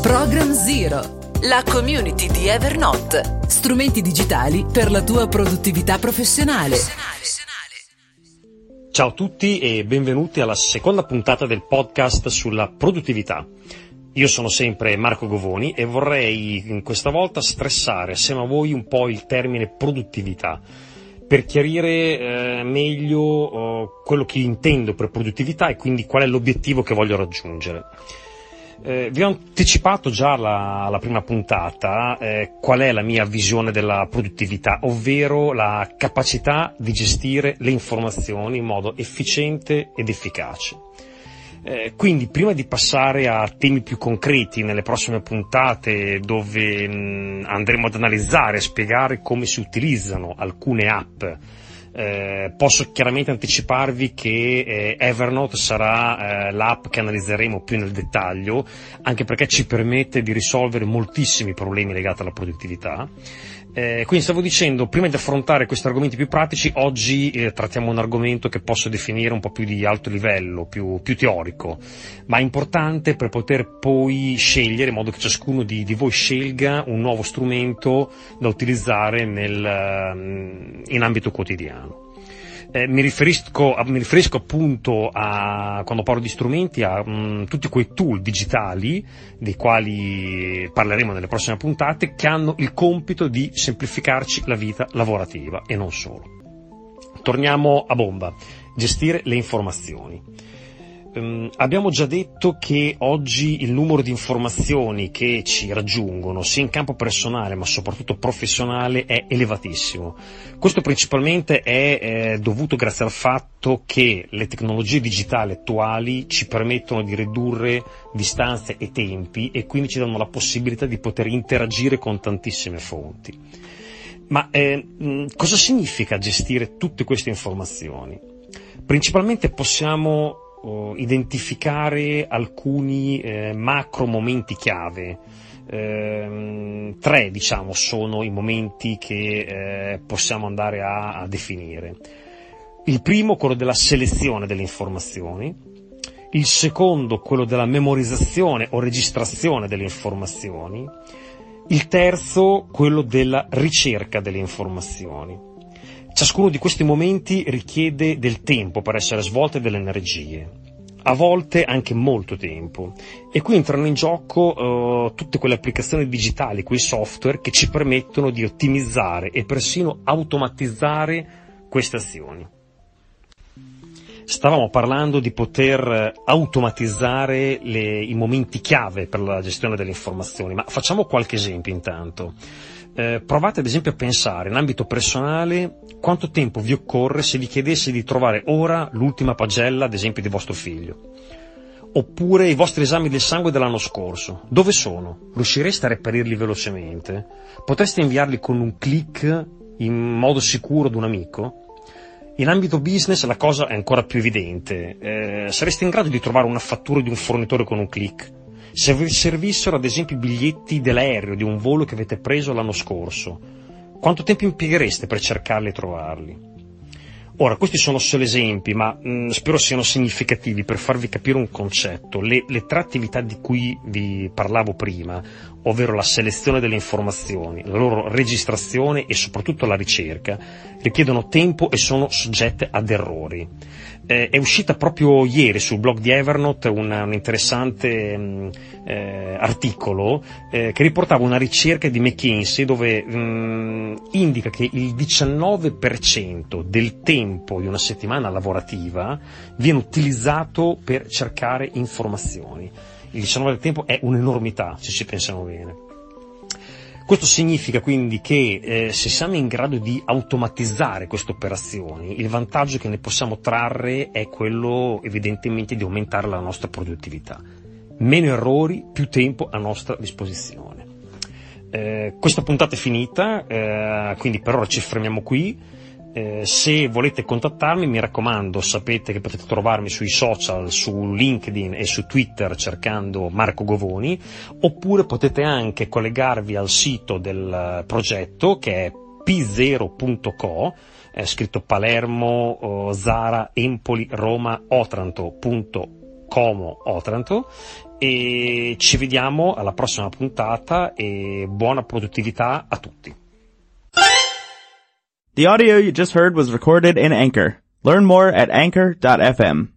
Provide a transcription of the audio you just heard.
Program Zero, la community di Evernote. Strumenti digitali per la tua produttività professionale. Ciao a tutti e benvenuti alla seconda puntata del podcast sulla produttività. Io sono sempre Marco Govoni e vorrei questa volta stressare assieme a voi un po' il termine produttività per chiarire eh, meglio eh, quello che intendo per produttività e quindi qual è l'obiettivo che voglio raggiungere. Eh, vi ho anticipato già la, la prima puntata eh, qual è la mia visione della produttività, ovvero la capacità di gestire le informazioni in modo efficiente ed efficace. Eh, quindi prima di passare a temi più concreti nelle prossime puntate dove mh, andremo ad analizzare e spiegare come si utilizzano alcune app eh, posso chiaramente anticiparvi che eh, Evernote sarà eh, l'app che analizzeremo più nel dettaglio, anche perché ci permette di risolvere moltissimi problemi legati alla produttività. Eh, quindi stavo dicendo, prima di affrontare questi argomenti più pratici, oggi eh, trattiamo un argomento che posso definire un po' più di alto livello, più, più teorico, ma importante per poter poi scegliere, in modo che ciascuno di, di voi scelga un nuovo strumento da utilizzare nel, mm, in ambito quotidiano. Eh, mi, riferisco, mi, riferisco, appunto a, quando parlo di strumenti, a mh, mm, tutti quei tool digitali dei quali parleremo nelle prossime puntate che hanno il compito di semplificarci la vita lavorativa e non solo. Torniamo a bomba, gestire le informazioni. Um, abbiamo già detto che oggi il numero di informazioni che ci raggiungono, sia in campo personale ma soprattutto professionale, è elevatissimo. Questo principalmente è eh, dovuto grazie al fatto che le tecnologie digitali attuali ci permettono di ridurre distanze e tempi e quindi ci danno la possibilità di poter interagire con tantissime fonti. Ma eh, cosa significa gestire tutte queste informazioni? Principalmente possiamo oh, identificare alcuni eh, macro momenti chiave. Eh, tre, diciamo, sono i momenti che eh, possiamo andare a, a definire. Il primo, quello della selezione delle informazioni, il secondo, quello della memorizzazione o registrazione delle informazioni, il terzo, quello della ricerca delle informazioni. Ciascuno di questi momenti richiede del tempo per essere svolte delle energie, a volte anche molto tempo. E qui entrano in gioco uh, tutte quelle applicazioni digitali, quei software che ci permettono di ottimizzare e persino automatizzare queste azioni. Stavamo parlando di poter automatizzare le, i momenti chiave per la gestione delle informazioni, ma facciamo qualche esempio intanto. Eh, provate ad esempio a pensare in ambito personale quanto tempo vi occorre se vi chiedessi di trovare ora l'ultima pagella, ad esempio, di vostro figlio. Oppure i vostri esami del sangue dell'anno scorso. Dove sono? Riuscireste a reperirli velocemente? Potreste inviarli con un click in modo sicuro ad un amico? In ambito business la cosa è ancora più evidente. Eh, sareste in grado di trovare una fattura di un fornitore con un click? Se vi servissero ad esempio i biglietti dell'aereo di un volo che avete preso l'anno scorso, quanto tempo impieghereste per cercarli e trovarli? Ora, questi sono solo esempi, ma mh, mm, spero siano significativi per farvi capire un concetto. Le, le, tre attività di cui vi parlavo prima, ovvero la selezione delle informazioni, la loro registrazione e soprattutto la ricerca, richiedono tempo e sono soggette ad errori eh, è uscita proprio ieri sul blog di Evernote una, un interessante mh, mm, eh, articolo eh, che riportava una ricerca di McKinsey dove mh, mm, indica che il 19% del tempo di una settimana lavorativa viene utilizzato per cercare informazioni. Il 19% del tempo è un'enormità, se ci pensiamo bene. Questo significa quindi che eh, se siamo in grado di automatizzare queste operazioni, il vantaggio che ne possiamo trarre è quello evidentemente di aumentare la nostra produttività. Meno errori, più tempo a nostra disposizione. Eh, questa puntata è finita, eh, quindi per ora ci fermiamo qui. Eh, se volete contattarmi, mi raccomando, sapete che potete trovarmi sui social, su LinkedIn e su Twitter cercando Marco Govoni, oppure potete anche collegarvi al sito del progetto che è p0.co, è scritto Palermo, Zara, Empoli, Roma, Otranto.com Como Otranto e ci vediamo alla prossima puntata e buona produttività a tutti. The audio you just heard was recorded in Anchor. Learn more at anchor.fm.